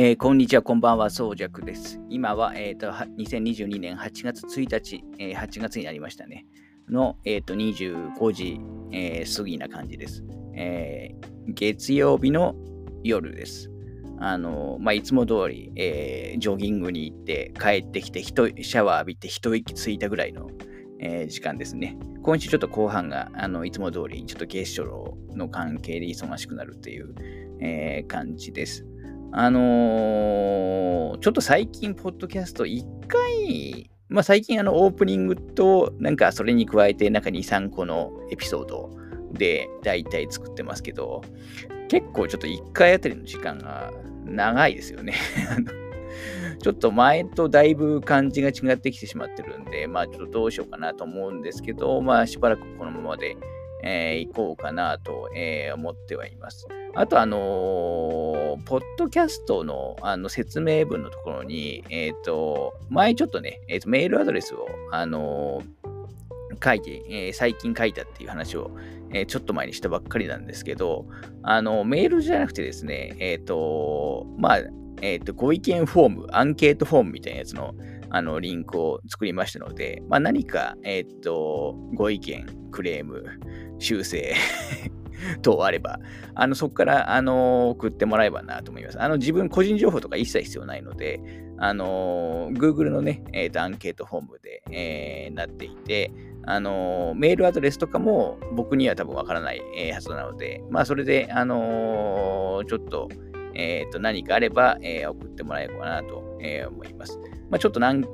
えー、こんにちは、こんばんは、そうじゃくです。今は、えーと、2022年8月1日、えー、8月になりましたね。の、えーと、25時、えー、過ぎな感じです、えー。月曜日の夜です。あのまあ、いつも通り、えー、ジョギングに行って帰ってきてシャワー浴びて一息ついたぐらいの、えー、時間ですね。今週ちょっと後半があのいつも通りちょっと月初の関係で忙しくなるっていう、えー、感じです。あのー、ちょっと最近、ポッドキャスト1回、まあ最近あのオープニングと、なんかそれに加えて、なんか2、3個のエピソードで大体作ってますけど、結構ちょっと1回あたりの時間が長いですよね。ちょっと前とだいぶ感じが違ってきてしまってるんで、まあちょっとどうしようかなと思うんですけど、まあしばらくこのままで、えー、行こうかなと、えー、思ってはいます。あと、あのー、ポッドキャストのあの説明文のところに、えっ、ー、と、前ちょっとね、えーと、メールアドレスを、あの書いて、えー、最近書いたっていう話を、えー、ちょっと前にしたばっかりなんですけど、あの、メールじゃなくてですね、えっ、と、まあ、えっ、と、ご意見フォーム、アンケートフォームみたいなやつの、あの、リンクを作りましたので、まあ、何か、えっ、と、ご意見、クレーム、修正 等あれば、あのそこから、あの送ってもらえばなと思います。あの自分、個人情報とか一切必要ないので、あの Google のね、えーと、アンケートフォームで、えー、なっていて、あのメールアドレスとかも僕には多分わからない、えー、はずなので、まあ、それで、あのちょっと、えー、と何かあれば、えー、送ってもらえればなと、えー、思います。まあ、ちょっと何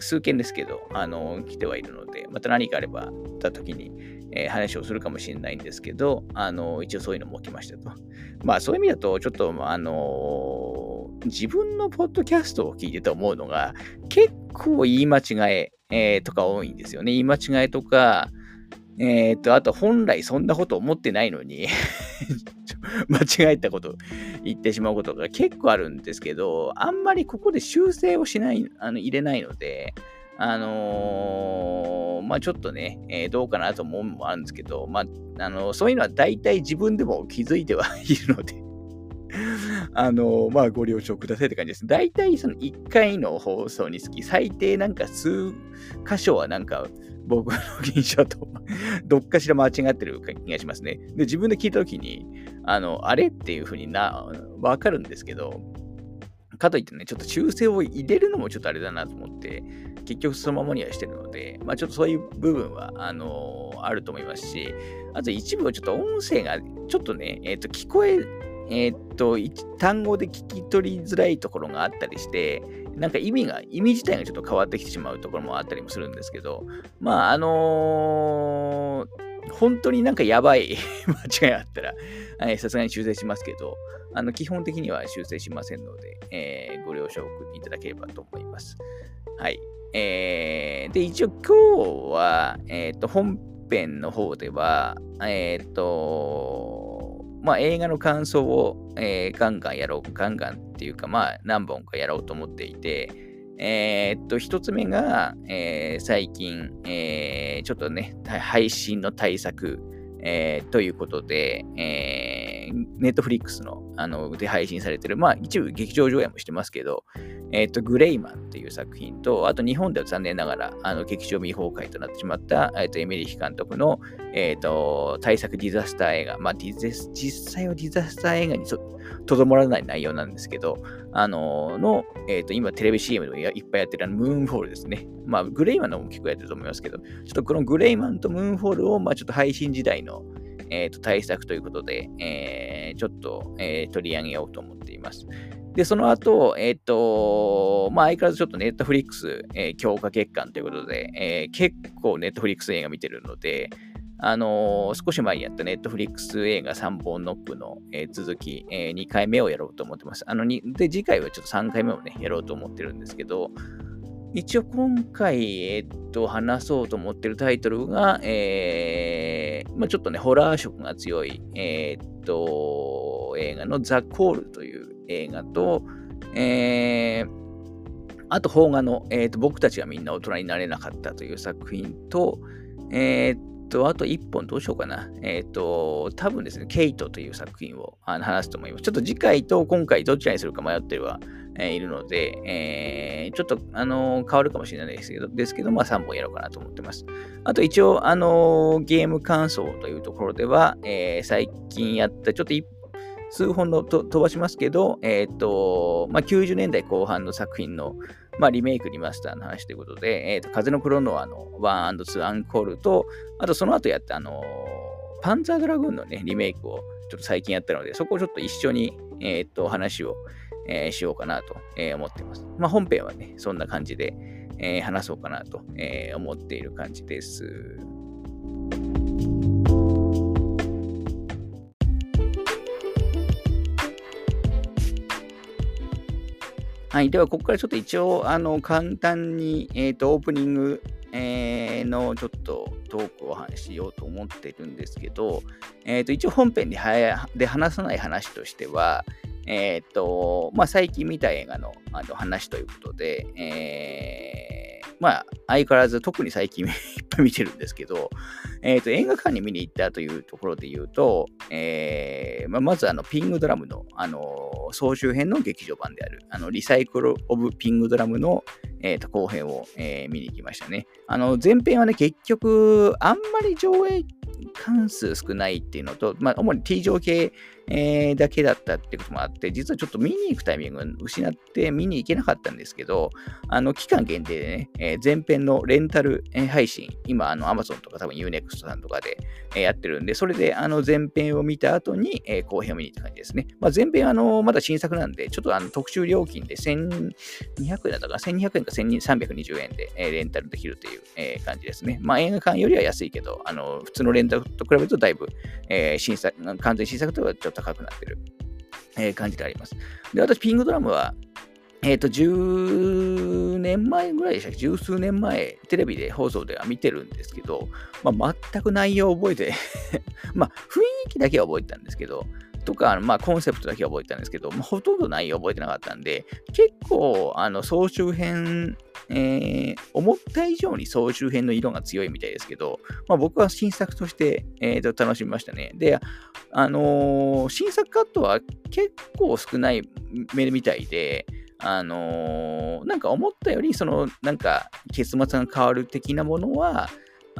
数件ですけど、あの来てはいるので、また何かあれば、た時に、えー、話をするかもしれないんですけど、あの、一応そういうのも起きましたと。まあそういう意味だと、ちょっと、あのー、自分のポッドキャストを聞いてて思うのが、結構言い間違ええー、とか多いんですよね。言い間違えとか、えっ、と、あと本来そんなこと思ってないのに 間違えたこと言ってしまうことが結構あるんですけど、あんまりここで修正をしない、あの入れないので、あのー、まあちょっとね、えー、どうかなと思うのもあるんですけど、まあ、あのー、そういうのは大体自分でも気づいてはいるので あのまあご了承くださいって感じです。大体その1回の放送につき最低なんか数箇所はなんか僕の 印象とどっかしら間違ってる気がしますね。で、自分で聞いたときに、あの、あれっていうふうにな、わかるんですけど、かといってね、ちょっと修正を入れるのもちょっとあれだなと思って、結局そのままにはしてるので、まあちょっとそういう部分は、あのー、あると思いますし、あと一部はちょっと音声がちょっとね、えっ、ー、と、聞こえ、えっ、ー、と、単語で聞き取りづらいところがあったりして、なんか意味が、意味自体がちょっと変わってきてしまうところもあったりもするんですけど、まああのー本当になんかやばい 間違いあったら、さすがに修正しますけど、あの基本的には修正しませんので、えー、ご了承いただければと思います。はい。えー、で、一応今日は、えっ、ー、と、本編の方では、えっ、ー、と、まあ、映画の感想を、えー、ガンガンやろう、ガンガンっていうか、まあ、何本かやろうと思っていて、えー、っと、一つ目が、えー、最近、えー、ちょっとね、配信の対策、えー、ということで、えー、ネットフリックスのあので配信されてる、まあ一部劇場上映もしてますけど、えっ、ー、と、グレイマンっていう作品と、あと日本では残念ながら、あの劇場未公開となってしまった、えっ、ー、と、エメリヒ監督の、えっ、と、大作ディザスター映画、まあディゼ実際はディザスター映画にとどまらない内容なんですけど、あのの、えっ、と、今テレビ CM でもいっぱいやってるあのムーンフォールですね。まあ、グレイマンのも結構やってると思いますけど、ちょっとこのグレイマンとムーンフォールを、まあちょっと配信時代の、えー、と大作ということで、えー、ちょっと、えー、取り上げようと思っています。で、その後、えっ、と、まあ、相変わらずちょっとネットフリックス、えー、強化月間ということで、えー、結構ネットフリックス映画見てるので、あのー、少し前にやったネットフリックス映画3本ノックの、えー、続き、えー、2回目をやろうと思ってます。あのにで、次回はちょっと3回目をね、やろうと思ってるんですけど、一応今回、えっと、話そうと思ってるタイトルが、えー、まあ、ちょっとね、ホラー色が強い、えー、っと、映画のザ・コールという映画と、えー、あと、邦画の、えーと、僕たちがみんな大人になれなかったという作品と、えー、と、あと1本どうしようかな。えっ、ー、と、多分ですね、ケイトという作品をあの話すと思います。ちょっと次回と今回どちらにするか迷っては、いるので、えー、ちょっと、あの変わるかもしれないですけど、ですけど、まあ3本やろうかなと思ってます。あと一応、あのゲーム感想というところでは、え最近やったちょっと数本の飛ばしますけど、えっ、と、まあ、90年代後半の作品の、まあ、リメイク、リマスターの話ということで、えっ、と、風のクロノアの 1&2 アンコールと、あとその後やった、あのパンザードラグーンのね、リメイクをちょっと最近やったので、そこをちょっと一緒に、えっ、と、話を、えー、しようかなと、えー、思ってます。まあ、本編はね、そんな感じで、えー、話そうかなと、え思っている感じです。はい。では、ここからちょっと一応、あの、簡単に、えっ、ー、と、オープニング、えー、のちょっとトークをしようと思ってるんですけど、えっ、ー、と、一応本編でで話さない話としては、えっ、と、まあ、最近見た映画のあの話ということで、えー、まあ、相変わらず特に最近 いっぱい見てるんですけど、えっ、ー、と、映画館に見に行ったというところで言うと、えー、まあ、まずあの、ピングドラムの、あの、総集編の劇場版である、あの、リサイクル・オブ・ピングドラムの、えっ、と、後編を、え見に行きましたね。あの、前編はね、結局、あんまり上映関数少ないっていうのと、まあ、主に T 上系、えー、だけだったってこともあって、実はちょっと見に行くタイミング失って見に行けなかったんですけど、あの、期間限定でね、えー、前編のレンタル配信、今、あの、Amazon とか多分 Unext さんとかで、えー、やってるんで、それで、あの、前編を見た後に、えー、後編を見に行った感じですね。まあ、前編は、あの、まだ新作なんで、ちょっとあの、特殊料金で1200円だったかな、1200円か1320円で、えー、レンタルできるという、えー、感じですね。まあ、映画館よりは安いけど、あの、普通のレンタルと比べるとだいぶ、えー、新作、完全新作とはちょっと高くなってる、えー、感じであります。で、私、ピングドラムは、えっ、ー、と、10年前ぐらいでしたっけ？十数年前、テレビで放送では見てるんですけど、まあ、全く内容を覚えて まあ、雰囲気だけは覚えてたんですけど、とか、まあ、コンセプトだけは覚えてたんですけど、まあ、ほとんど内容覚えてなかったんで、結構、あの、総集編、えー、思った以上に総集編の色が強いみたいですけど、まあ、僕は新作として、えー、と楽しみましたね。で、あのー、新作カットは結構少ない目みたいで、あのー、なんか思ったより、その、なんか、結末が変わる的なものは、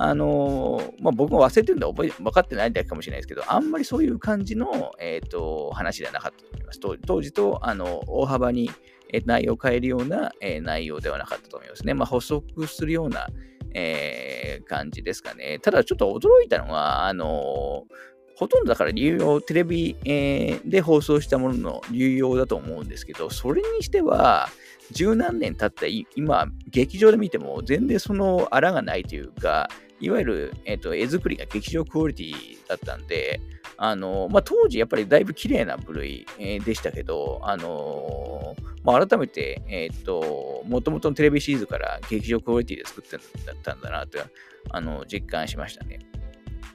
あの、まあ、僕も忘れてるんで覚え分かってないだけかもしれないですけど、あんまりそういう感じの、えーと、話ではなかったと思います。当時とあの大幅にえ内容を変えるような、えー、内容ではなかったと思いますね。まあ、補足するような、えー、感じですかね。ただちょっと驚いたのは、あのほとんどだから流用、テレビ、えー、で放送したものの流用だと思うんですけど、それにしては、十何年経った今、劇場で見ても全然そのあらがないというか、いわゆる、えーと、絵作りが劇場クオリティだったんで、あのまあ、当時やっぱりだいぶ綺麗な部類、えー、でしたけど、あのまあ、改めて、えっ、ー、と、もともとのテレビシリーズから劇場クオリティで作ってだったんだなと、あの、実感しましたね。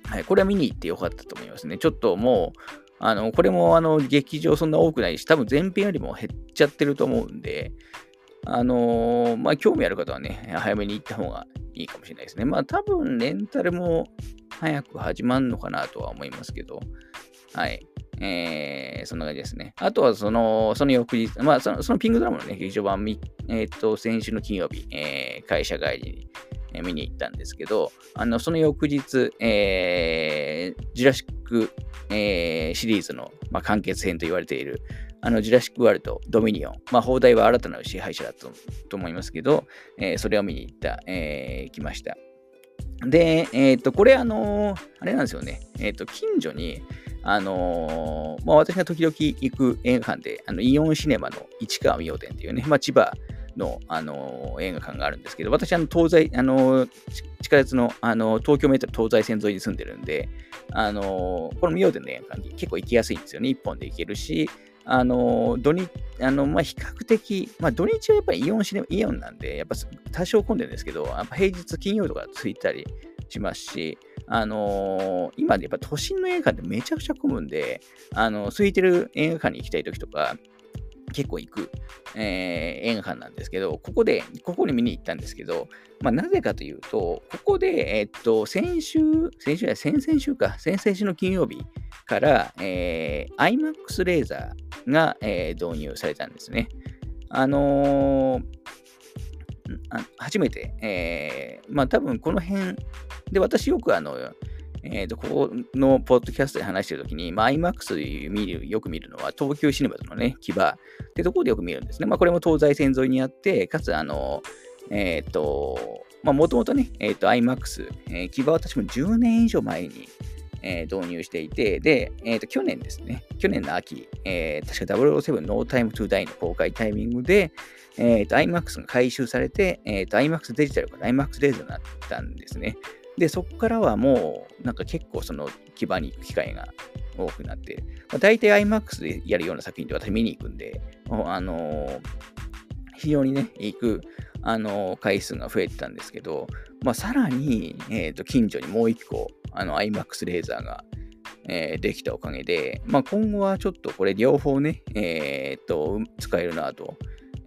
はい、これは見に行ってよかったと思いますね。ちょっともう、あの、これもあの、劇場そんな多くないし、多分前編よりも減っちゃってると思うんで、あのー、まあ、興味ある方はね、早めに行った方がいいかもしれないですね。まあ、多分、レンタルも早く始まるのかなとは思いますけど、はい。えー、そんな感じですね。あとは、その、その翌日、まあ、そのそのピングドラムのね、劇場版、えっ、ー、と、先週の金曜日、えー、会社帰りに、え見に行ったんですけど、あの、その翌日、えー、ジュラシック、えー、シリーズの、まあ、完結編と言われている、あの、ジュラシックワールド、ドミニオン。まあ、邦題は新たな支配者だとと思いますけど、えー、それを見に行った、えー、来ました。で、えっ、ー、と、これ、あのー、あれなんですよね。えっ、ー、と、近所に、あのまあ、私が時々行く映画館で、あのイオンシネマの市川美容店っていうね、まあ、千葉の、あの映画館があるんですけど、私、あの東西、あの地下鉄の、あの東京メトロ東西線沿いに住んでるんで、あのこの美容店の映画館に結構行きやすいんですよね。一本で行けるし、あの土日、あのまあ、比較的、まあ、土日はやっぱりイオンシネイオンなんで、やっぱ多少混んでるんですけど、やっぱ平日、金曜とかついたりしますし、あのー、今やっぱ都心の映画館ってめちゃくちゃ混むんで、あのー、空いてる映画館に行きたい時とか、結構行く、えー、映画館なんですけど、ここで、ここに見に行ったんですけど、まあ、なぜかというと、ここで、え、っと、先週、先週や先々週か、先々週の金曜日から、えー、IMAX レーザーが、えー、導入されたんですね。あのー、初めて、えー、まあ多分この辺で私よくあの、えー、とここのポッドキャストで話してるときに、まあ、IMAX 見るよく見るのは東急シネマズのね、牙ってところでよく見るんですね。まあ、これも東西線沿いにあって、かつ、あの、えっ、ー、と、まあ、もともとね、えっ、ー、と、IMAX、えー、牙は私も10年以上前に、えー、導入していて、で、えっ、ー、と、去年ですね、去年の秋、えー、確か007 No Time to Die の公開タイミングで、えっ、ー、と、IMAX が回収されて、えっ、と、IMAX デジタルから IMAX レーザーになったんですね。で、そこからはもう、なんか結構その基盤に行く機会が多くなって、まあ、大体 IMAX でやるような作品って私見に行くんで、あのー、非常にね、行く、あのー、回数が増えてたんですけど、まあ、さらに、えー、と近所にもう一個、あの IMAX レーザーが、えー、できたおかげで、まあ、今後はちょっとこれ両方ね、えー、と使えるなと、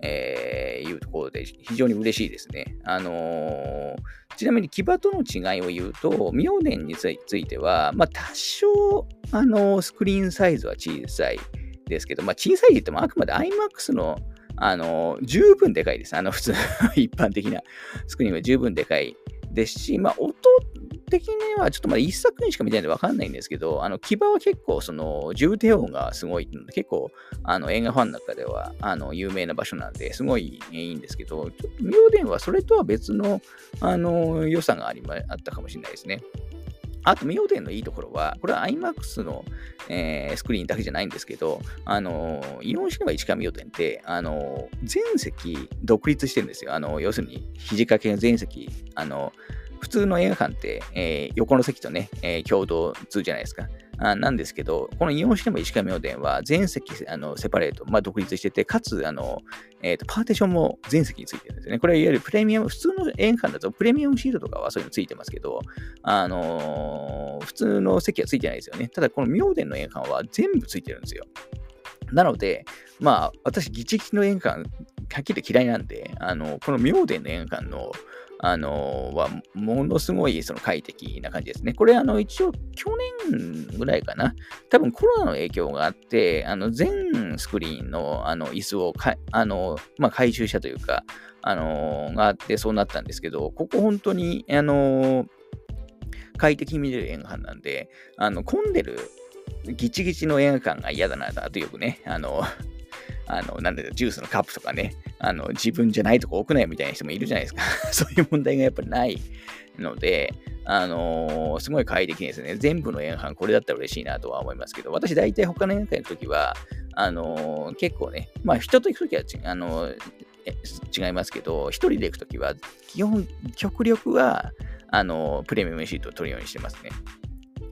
え、いうところで非常に嬉しいですね。あの、ちなみに騎馬との違いを言うと、明電については、まあ、多少、あの、スクリーンサイズは小さいですけど、まあ、小さいって言ってもあくまで IMAX のあの十分でかいです。あの普通一般的なスクリーンは十分でかいですし、まあ、音的にはちょっとまだ一作品しか見てないんでわかんないんですけど、あの、牙は結構その重低音がすごい、結構あの映画ファンの中ではあの有名な場所なんで、すごいいいんですけど、ちょっと妙殿はそれとは別のあの良さがありまあったかもしれないですね。あと、妙殿のいいところは、これは IMAX の、えー、スクリーンだけじゃないんですけど、あの、イオンシネマ市川妙殿って、あの、全席独立してるんですよ。あの、要するに、肘掛け全席、あの、普通の映画館って、えー、横の席とね、えー、共同通じゃないですか。あなんですけど、このイオンシネマ石川明殿は全席あのセパレート、まあ、独立してて、かつあの、えーと、パーテーションも全席についてるんですよね。これはいわゆるプレミアム、普通の映画館だとプレミアムシートとかはそういうのついてますけど、あのー、普通の席はついてないですよね。ただこの明殿の映画館は全部ついてるんですよ。なので、まあ、私、ギチギチの映画館、はっきり嫌いなんで、あの、この明殿の映画館のあのは、ものすごいその快適な感じですね。これ、あの、一応、去年ぐらいかな。多分コロナの影響があって、あの、全スクリーンの、あの、椅子をか、あの、まあ、回収したというか、あの、があって、そうなったんですけど、ここ本当に、あの、快適に見れる映画館なんで、あの、混んでるギチギチの映画館が嫌だなとよくね、あの、あの、なんだジュースのカップとかね、あの、自分じゃないとこ置くなよみたいな人もいるじゃないですか。そういう問題がやっぱりないので、あのー、すごい快適ですね。全部の映画館これだったら嬉しいなとは思いますけど、私大体他の映画館の時は、あのー、結構ね、まあ人と行く時はあのー、違いますけど、一人で行く時は、基本、極力は、あのプレミアムシートを取るようにしてますね。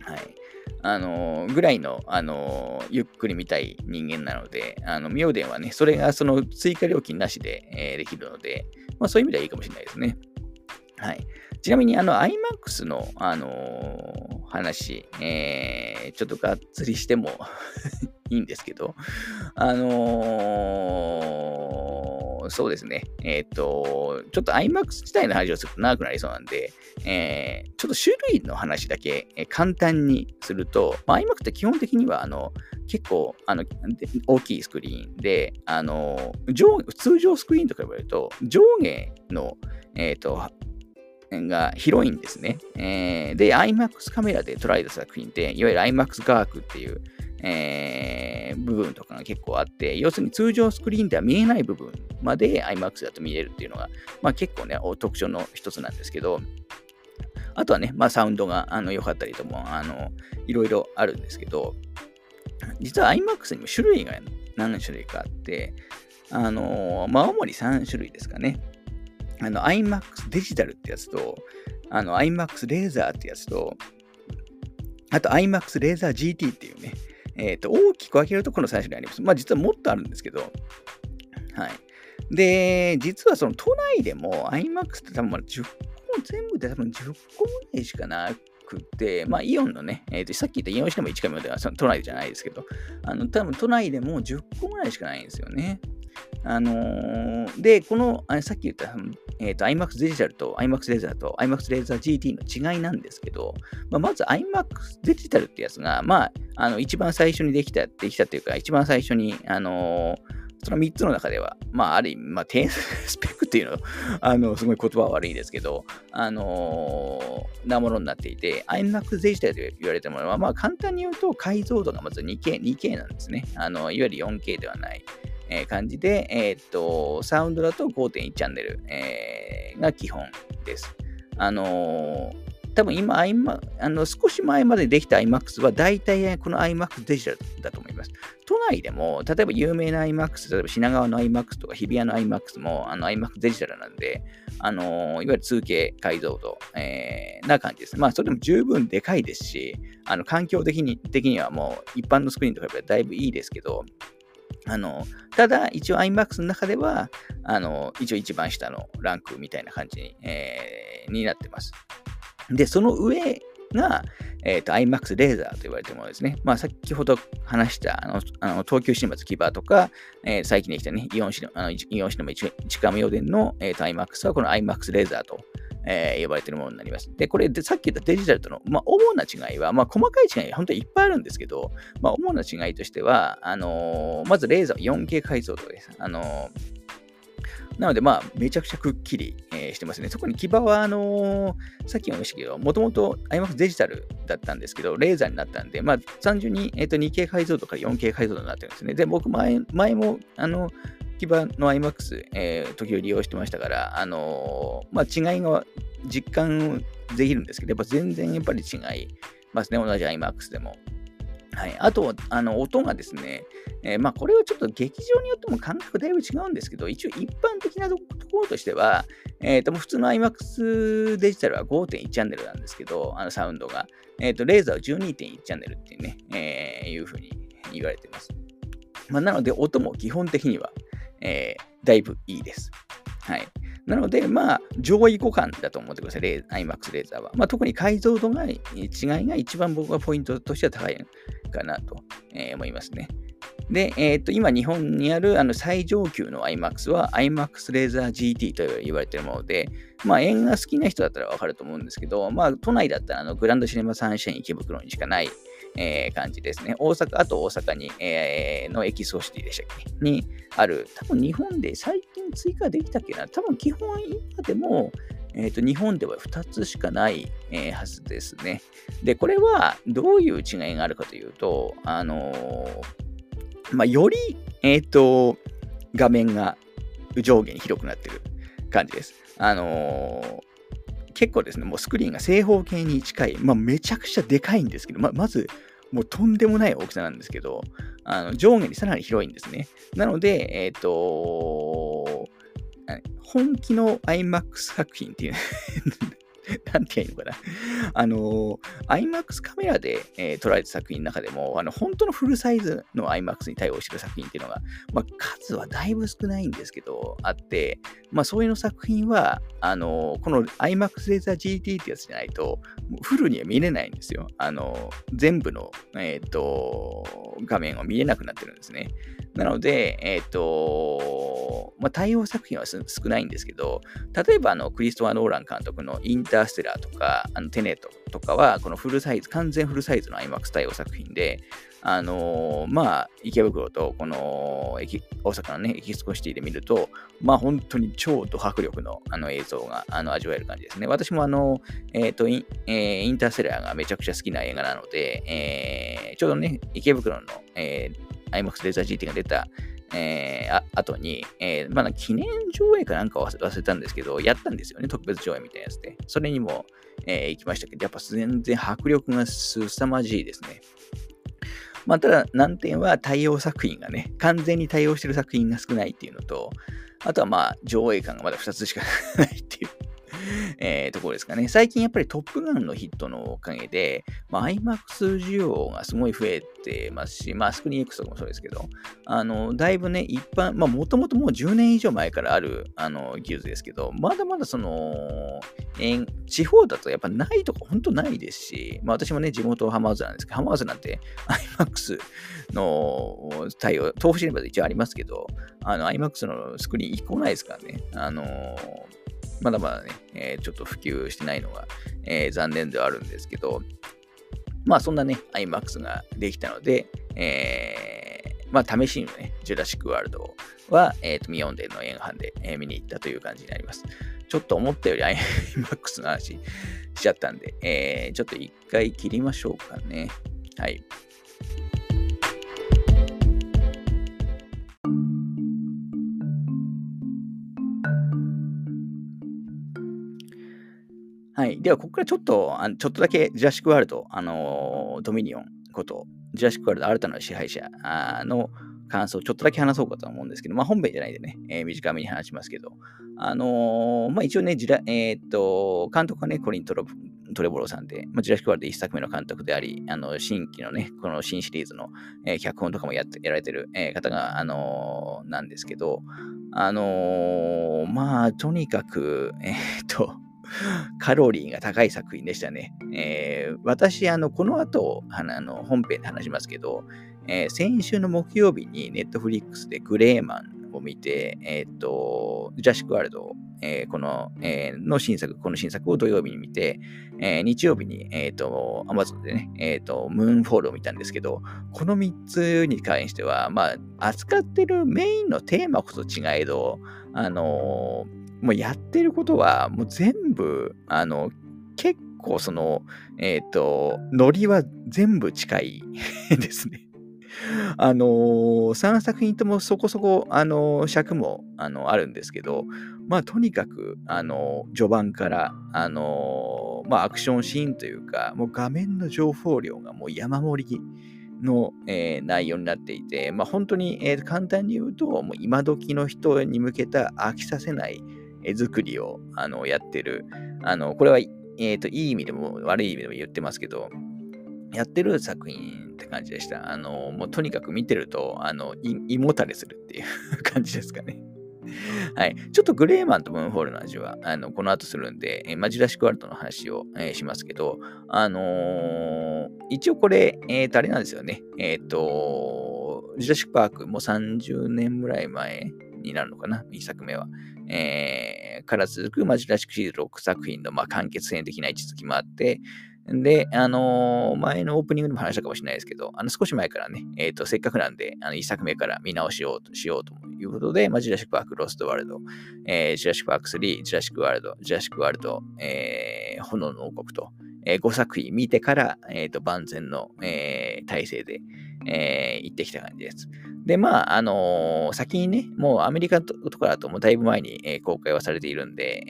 はい。あのぐらいの、あのゆっくり見たい人間なので、あの、妙殿はね、それがその追加料金なしで、えー、できるので、まあそういう意味ではいいかもしれないですね。はい。ちなみに、あの、IMAX の、あのー、話、えー、ちょっとがっつりしても いいんですけど、あのー、そうですね。えっ、ー、と、ちょっと IMAX 自体の話をすると長くなりそうなんで、えー、ちょっと種類の話だけ、え簡単にすると、まあ、IMAX って基本的には、あの、結構、あの、大きいスクリーンで、あの、上通常スクリーンと比べると、上下の、えっ、ー、と、が広いんですね。えー、で、IMAX カメラで捉えた作品って、いわゆる IMAX ガークっていう、えー、部分とかが結構あって、要するに通常スクリーンでは見えない部分まで IMAX だと見れるっていうのが、まあ、結構ね、特徴の一つなんですけど、あとはね、まあ、サウンドがあの良かったりとも、あの、いろいろあるんですけど、実は IMAX にも種類が何種類かあって、あの、まあ、主に3種類ですかね。あの、IMAX デジタルってやつと、あの、IMAX レーザーってやつと、あと IMAX レーザー GT っていうね、えっ、ー、と、大きく分けるとこの最初にあります。まあ実はもっとあるんですけど、はい。で、実はその都内でも IMAX って多分まだ10個、全部で多分10個ぐらいしかなくて、まあ、イオンのね、えー、とさっき言ったイオンしても1回目ではその都内じゃないですけど、あの多分都内でも10個ぐらいしかないんですよね。あのー、で、この、さっき言った、えーと、IMAX デジタルと IMAX レーザーと IMAX レーザー GT の違いなんですけど、まあ、まず IMAX デジタルってやつが、まあ、あの一番最初にできた、できたというか、一番最初に、あのーその3つの中では、まあ、ある意味、まあ、スペックっていうのあの、すごい言葉は悪いですけど、あのー、なものになっていて、IMAX デジタルと言われてるものは、まあ、簡単に言うと、解像度がまず 2K、2K なんですね。あの、いわゆる 4K ではない。え、感じで、えー、っと、サウンドだと5.1チャンネル、えー、が基本です。あのー多分今、あの少し前までできた iMAX は大体この iMAX デジタルだと思います。都内でも、例えば有名な iMAX、例えば品川の iMAX とか日比谷の iMAX もあの iMAX デジタルなんで、あのいわゆる 2K 解像度、えー、な感じです。まあ、それでも十分でかいですし、あの環境的に的にはもう一般のスクリーンとかだいぶいいですけど、あの、ただ、一応 iMAX の中では、あの、一応一番下のランクみたいな感じに,、えー、になってます。で、その上が、えーと、iMAX レーザーと言われてるものですね。まあ、先ほど話したあのあの東急シネマズキバーとか、えー、最近できたね、イオンシネマ、あのイオンシネマ市川無用電の、えーと、iMAX はこの iMAX レーザーと、え、呼ばれているものになります。で、これでさっき言ったデジタルとの、まあ、主な違いは、まあ、細かい違い本当にいっぱいあるんですけど、まあ、主な違いとしては、あの、まずレーザー 4K 解像度です。あのなので、まあ、めちゃくちゃくっきり、えー、してますね。そこに牙は、あのー、さっきも言いましたけど、もともと IMAX デジタルだったんですけど、レーザーになったんで、まあ、単純に、えーと、2K 解像度から 4K 解像度になってるんですね。で、僕前、前も、あの、牙の IMAX、えー、時を利用してましたから、あのー、まあ、違いが実感できるんですけど、やっぱ全然やっぱり違いますね、同じ IMAX でも。はい、あと、あの音がですね、えー、まあ、これはちょっと劇場によっても感覚だいぶ違うんですけど、一応一般的なところとしては、えー、と普通の IMAX デジタルは5.1チャンネルなんですけど、あのサウンドが、えー、とレーザーは12.1チャンネルっていうね、えー、いうふうに言われています。まあ、なので、音も基本的には、えー、だいぶいいです。はい。なので、まあ、上位互換だと思ってください、IMAX レーザーは。まあ、特に解像度が違いが一番僕はポイントとしては高いかなと、えー、思いますね。で、えー、と今日本にあるあの最上級の iMAX は iMAX レーザー GT と言われているもので、まあ、円が好きな人だったらわかると思うんですけど、まあ、都内だったらあのグランドシネマサンシャイン池袋にしかない、えー、感じですね。大阪、あと大阪に、えー、のエキソシティでしたっけ？にある、多分日本で最近追加できたっけな、多分基本今でも、えーと、日本では2つしかない、えー、はずですね。で、これはどういう違いがあるかというと、あのー、まあ、より、えっ、ー、と、画面が上下に広くなってる感じです。あの、結構ですね、もうスクリーンが正方形に近い、まあ、めちゃくちゃでかいんですけど、ままず、もうとんでもない大きさなんですけど、あの上下にさらに広いんですね。なので、えっ、ー、と本気の IMAX 作品っていう なんて言うのかな。あの、IMAX カメラで、えー、撮られた作品の中でも、あの、本当のフルサイズの IMAX に対応してる作品っていうのが、まあ、数はだいぶ少ないんですけど、あって、まあ、そういうの作品は、あの、この IMAX レーザー GT ってやつじゃないと、フルには見れないんですよ。あの、全部の、えっ、ー、と、画面を見れなくなってるんですね。なので、えっ、ー、と、まあ、対応作品は少ないんですけど、例えばあのクリストワー・ノーラン監督のインターステラーとか、あのテネットとかは、このフルサイズ、完全フルサイズの IMAX 対応作品で、あのー、まあ、池袋とこの大阪のね、エキスポシティで見ると、まあ、本当に超ド迫力のあの映像があの味わえる感じですね。私もあの、えっ、ー、とイン、えー、インターステラーがめちゃくちゃ好きな映画なので、えー、ちょうどね、池袋の、えー、IMAX レーザー GT が出た、えー、あ後に、えー、まだ記念上映かなんか忘れたんですけど、やったんですよね、特別上映みたいなやつで。それにも、えー、行きましたけど、やっぱ全然迫力が凄まじいですね。まあ、ただ難点は対応作品がね、完全に対応してる作品が少ないっていうのと、あとはまあ上映感がまだ2つしかないっていう えー、ところですかね。最近やっぱりトップガンのヒットのおかげで、まあ、IMAX 需要がすごい増えてますし、まあ、スクリーン X とかもそうですけど、あの、だいぶね、一般、まあ、もともともう10年以上前からある、あの、技術ですけど、まだまだその、地方だとやっぱないとか本当ないですし、まあ、私もね、地元ハマーズなんですけど、ハマーズなんて IMAX の対応、東北シネマで一応ありますけど、あの、IMAX のスクリーン1個ないですからね。あのまだまだね、えー、ちょっと普及してないのが、えー、残念ではあるんですけど、まあそんなね、IMAX ができたので、えー、まあ試しにね、ジュラシックワールドは、え、ー、と、ミヨンデンの円盤で、えー、見に行ったという感じになります。ちょっと思ったより IMAX の話しちゃったんで、えー、ちょっと一回切りましょうかね。はい。では、ここからちょっと、あちょっとだけジュラシックワールド、あの、ドミニオンこと、ジュラシックワールド新たな支配者の感想をちょっとだけ話そうかと思うんですけど、まあ本編じゃないでね、えー、短めに話しますけど、あのー、まあ一応ね、ジラえー、っと、監督はね、コリン・トレ・トレボロウさんで、まあ、ジュラシックワールド1作目の監督であり、あの、新規のね、この新シリーズの、えー、脚本とかもやってやられてる、えー、方が、あのー、なんですけど、あのまあ、とにかく、えっと、カロリーが高い作品でしたね。えー、私、あの、この後、あの本編で話しますけど、えー、先週の木曜日にネットフリックスでグレイマンを見て、えっ、と、ジュラシックワールド、えー、この、えー、の新作、この新作を土曜日に見て、えー、日曜日に、えっ、と、アマゾンでね、えっ、と、ムーンフォールを見たんですけど、この3つに関しては、まあ、扱ってるメインのテーマこそ違えど、あのもうやってることは、もう全部、あの、結構その、えっ、ー、と、ノリは全部近い ですね。あのー、3作品ともそこそこ、あのー、尺も、あの、あるんですけど、まあ、とにかく、あのー、序盤から、あのまあ、アクションシーンというか、もう画面の情報量がもう山盛りの、え、内容になっていて、まあ、本当に、え、簡単に言うと、もう今時の人に向けた飽きさせない絵作りをあのやってる。あの、これは、えーと、いい意味でも悪い意味でも言ってますけど、やってる作品って感じでした。あの、もうとにかく見てると、あの、胃もたれするっていう感じですかね。はい。ちょっとグレーマンとムーンホールの味は、あの、この後するんで、えー、マジラシックワールドの話を、えー、しますけど、あのー、一応これ、えっ、と、あれなんですよね。えっ、と、ジュラシックパークもう30年ぐらい前になるのかな、1作目は。えー、から続くマジラシックシリーズ6作品の、まあ、完結編的な位置づきもあって、で、あのー、前のオープニングでも話したかもしれないですけど、あの少し前からね、えっ、ー、と、せっかくなんで、あの1作目から見直しようとしようということで、まあ、ジュラシックパークロストワールド、えー、ジュラシックパーク3、ジュラシックワールド、ジュラシックワールド、えー、炎の王国と、えー、5作品見てから、え、ー、と、万全の、えー、体制で、えー、行ってきた感じです。で、まあ、あのー、先にね、もうアメリカとかだともうだいぶ前に、えー、公開はされているんで、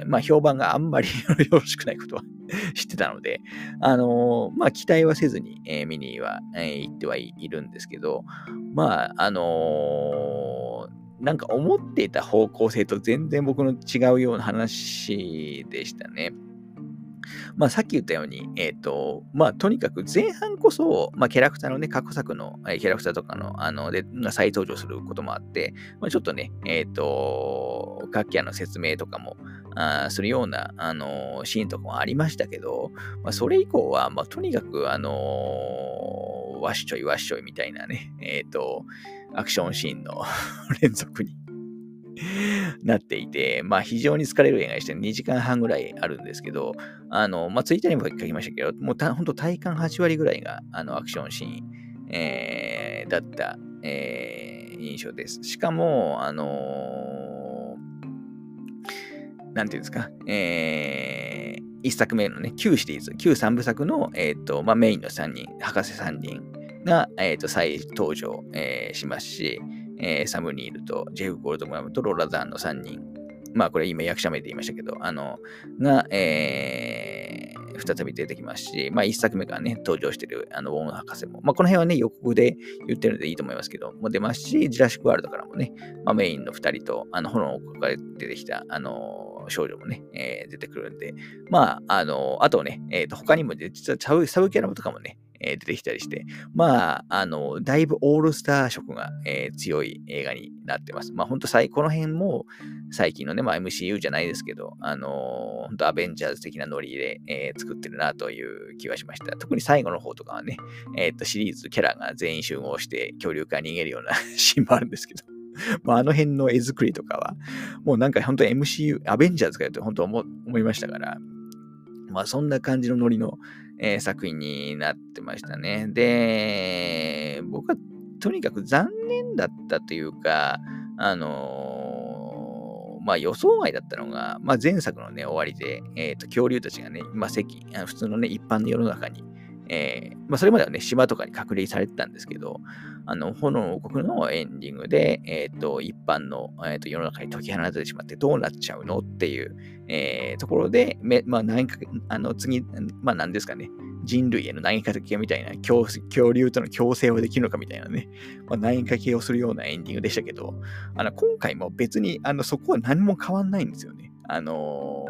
えー、まあ、評判があんまり よろしくないことは 知ってたので、あのー、まあ、期待はせずに、えー、見には、えー、行ってはいるんですけど、まあ、あのー、なんか思っていた方向性と全然僕の違うような話でしたね。まあ、さっき言ったように、えっ、ー、と、まあ、とにかく前半こそ、まあ、キャラクターのね、過去作の、えー、キャラクターとかの、あの、で、が再登場することもあって、まあ、ちょっとね、えっ、ー、と、楽器屋の説明とかも、あするような、あのシーンとかもありましたけど、まあ、それ以降は、まあ、とにかく、あのわっしょいわっしょいみたいなね、えっ、と、アクションシーンの 連続に なっていて、まあ非常に疲れる映画でして2時間半ぐらいあるんですけど、あの、まあツイッターにも書きましたけど、もう本当体感8割ぐらいがあのアクションシーン、えー、だった、えー、印象です。しかも、あのー、なんていうんですか、えー、1作目のね、旧シリーズ、旧3部作の、えーとまあ、メインの3人、博士3人が、えーと、再登場、えー、しますし、えー、サムニールとジェフ・ゴールドグラムとローラ・ザーンの3人。まあこれ今役者名で言いましたけど、あの、が、えー、再び出てきますし、まあ、1作目からね、登場してるあのウォン博士も、まあ、この辺はね、予告で言ってるのでいいと思いますけど、も出ますし、ジュラシックワールドからもね、まあ、メインの2人と、あの炎を抱えて出てきた、あの少女もね、えー、出てくるんで、まあ、あのあとね、えー、と他にも実はサブキャラとかもね、え出てきたりして、まあ、あの、だいぶオールスター色が、え、強い映画になってます。まあ、本当この辺も最近のね、まあ、MCU じゃないですけど、あのー、本当アベンジャーズ的なノリで、えー、作ってるなという気はしました。特に最後の方とかはね、えっ、と、シリーズキャラが全員集合して恐竜から逃げるような シーンもあるんですけど。まあ、あの辺の絵作りとかは、もうなんか本当 MCU、アベンジャーズかよって本当思思いましたから、まあそんな感じのノリの、えー、作品になってましたね。で、僕はとにかく残念だったというか、あのー、まあ予想外だったのが、まあ前作のね、終わりで、えっ、ー、と、恐竜たちがね、まあ席、普通のね、一般の世の中に、えー、まあそれまではね、島とかに隔離されてたんですけど、あの、炎王国のエンディングで、えっ、ー、と、一般の、えーと、世の中に解き放たれてしまってどうなっちゃうのっていう、えー、ところで、まあ、何か、あの、次、まあ、何ですかね、人類への投げかけみたいな恐、恐竜との共生はできるのかみたいなね、まあ、投げかけをするようなエンディングでしたけど、あの、今回も別に、あの、そこは何も変わんないんですよね。あの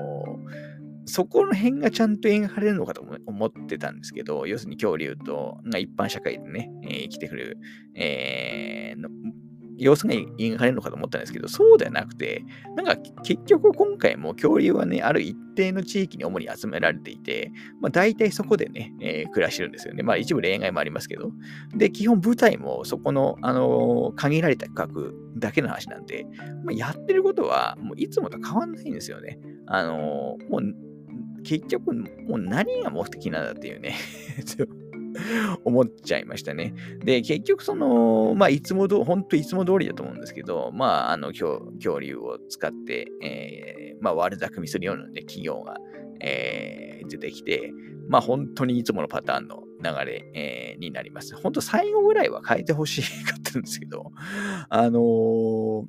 ーそこの辺がちゃんと描かれるのかと思ってたんですけど、要するに恐竜と、が一般社会でね、えー、生きてくる、えー、様子が描かれるのかと思ったんですけど、そうではなくて、なんか結局今回も恐竜はね、ある一定の地域に主に集められていて、まあ大体そこでね、えー、暮らしてるんですよね。まあ一部例外もありますけど。で、基本舞台もそこの、あのー、限られた区画だけの話なんで、まあ、やってることはもういつもと変わんないんですよね。あのー、もう結局もう何が目的なんだっていうね 思っちゃいましたね。で、結局その、まあ、いつもど、本当いつも通りだと思うんですけど、まあ、あの、恐竜を使って、えー、まあ、悪巧みするような、ね、企業が、えー、出てきて、まあ、本当にいつものパターンの流れ、えー、になります。本当最後ぐらいは変えてほしいかったんですけど、あのー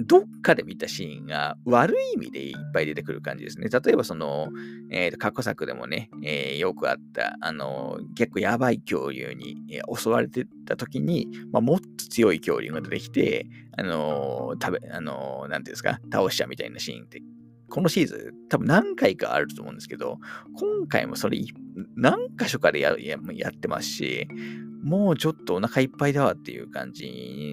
どっかで見たシーンが悪い意味でいっぱい出てくる感じですね。例えばその、えー、過去作でもね、えー、よくあった、あの、結構やばい恐竜に、えー、襲われてた時に、まあ、もっと強い恐竜が出てきて、あのー、食べ、あのー、なんていうんですか、倒しちゃうみたいなシーンってこのシーズン多分何回かあると思うんですけど、今回もそれ何箇所かでややってますし、もうちょっとお腹いっぱいだわっていう感じ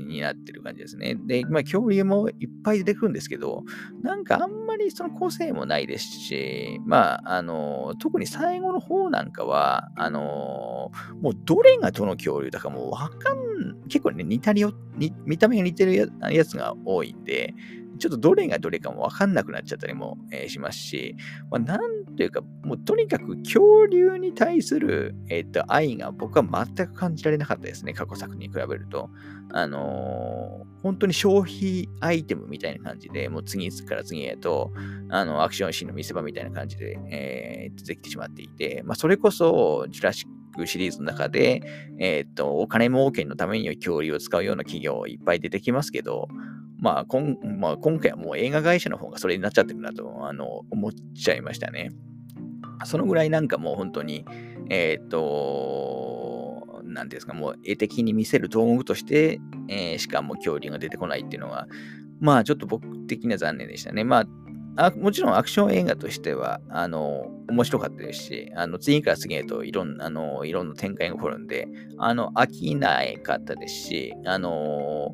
になってる感じですね。で、まあ、恐竜もいっぱい出てくるんですけど、なんかあんまりその個性もないですし、まあ、あの、特に最後の方なんかは、あの、もうどれがどの恐竜だかもうわかん、結構ね、似たりよ、見た目が似てるやつが多いんで、ちょっとどれがどれかもわかんなくなっちゃったりも、え、しますし、まあ、なんというか、もうとにかく恐竜に対する、えー、と愛が僕は全く感じられなかったですね、過去作に比べると。あのー、本当に消費アイテムみたいな感じで、もう次から次へと、あの、アクションシーンの見せ場みたいな感じで、えー、出てきてしまっていて、まあ、それこそ、ジュラシックシリーズの中で、えっ、と、お金儲けのために恐竜を使うような企業いっぱい出てきますけど、まあ、こんまあ、今回はもう映画会社の方がそれになっちゃってるなとあの思っちゃいましたね。そのぐらいなんかもう本当に、えっ、ー、と、なんですか、もう絵的に見せる道具として、えー、しかも恐竜が出てこないっていうのは、まあちょっと僕的には残念でしたね。まああもちろんアクション映画としては、あの、面白かったですし、あの、次から次へといろんな、あの、いろんな展開が起こるんで、あの、飽きないかったですし、あの、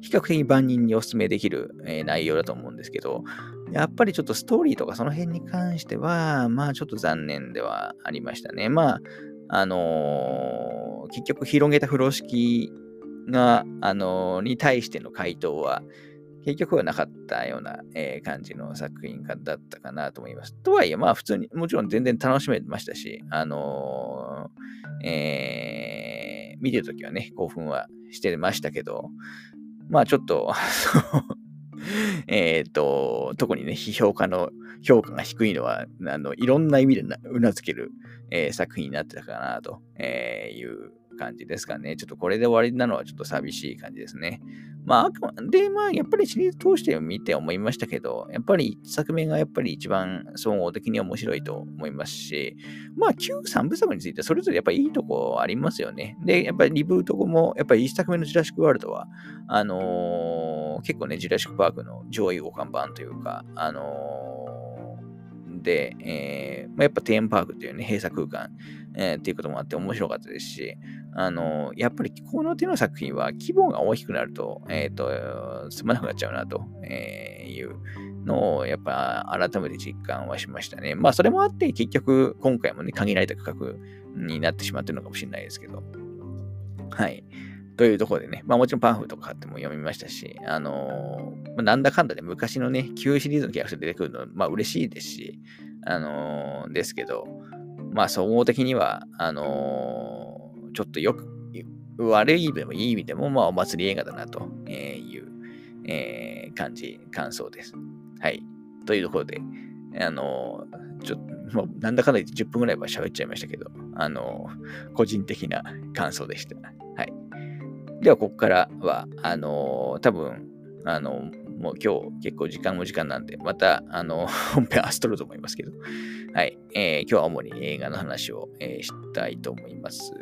比較的万人にお勧めできる、え、内容だと思うんですけど、やっぱりちょっとストーリーとかその辺に関しては、まあちょっと残念ではありましたね。まあ、あのー、結局広げた風呂敷が、あのー、に対しての回答は、結局はなかったような、えー、感じの作品だったかなと思います。とはいえ、まあ普通に、もちろん全然楽しめましたし、あのー、えー、見てるときはね、興奮はしてましたけど、まあちょっと えっと、特にね、批評家の評価が低いのは、あのいろんな意味でうなずける、えー、作品になってたかなという感じですかね。ちょっとこれで終わりなのはちょっと寂しい感じですね。まあ、で、まあ、やっぱりシリーズ通して見て思いましたけど、やっぱり1作目がやっぱり一番総合的に面白いと思いますし、まあ、旧3部作についてそれぞれやっぱりいいとこありますよね。で、やっぱりリブート後も、やっぱり1作目のジュラシックワールドは、あのー、結構ね、ジュラシックパークの上位互換版というか、あのー、で、えーまあ、やっぱテーマパークっていうね、閉鎖空間、えー、っていうこともあって面白かったですし、あの、やっぱりこの手の作品は規模が大きくなると、えっ、ー、と、すまなくなっちゃうなとえいうのを、やっぱ改めて実感はしましたね。まあ、それもあって、結局、今回もね、限られた区画になってしまってるのかもしれないですけど。はい。というところでね、まあもちろんパンフとかっても読みましたし、あのー、まあ、なんだかんだで昔のね、旧シリーズのキャラクター出てくるの、まあ嬉しいですし、あのー、ですけど、まあ総合的には、あのーちょっとよく、悪い意味でもいい意味でも、まあ、お祭り映画だなという、えー、感じ、感想です。はい。というところで、あの、ちょっと、もうなんだかんだ言って10分ぐらいは喋っちゃいましたけど、あの、個人的な感想でした。はい。では、ここからは、あの、多分、あの、もう今日結構時間も時間なんで、また、あの、本編明日撮ると思いますけど、はい。えー、今日は主に映画の話を、えー、したいと思います。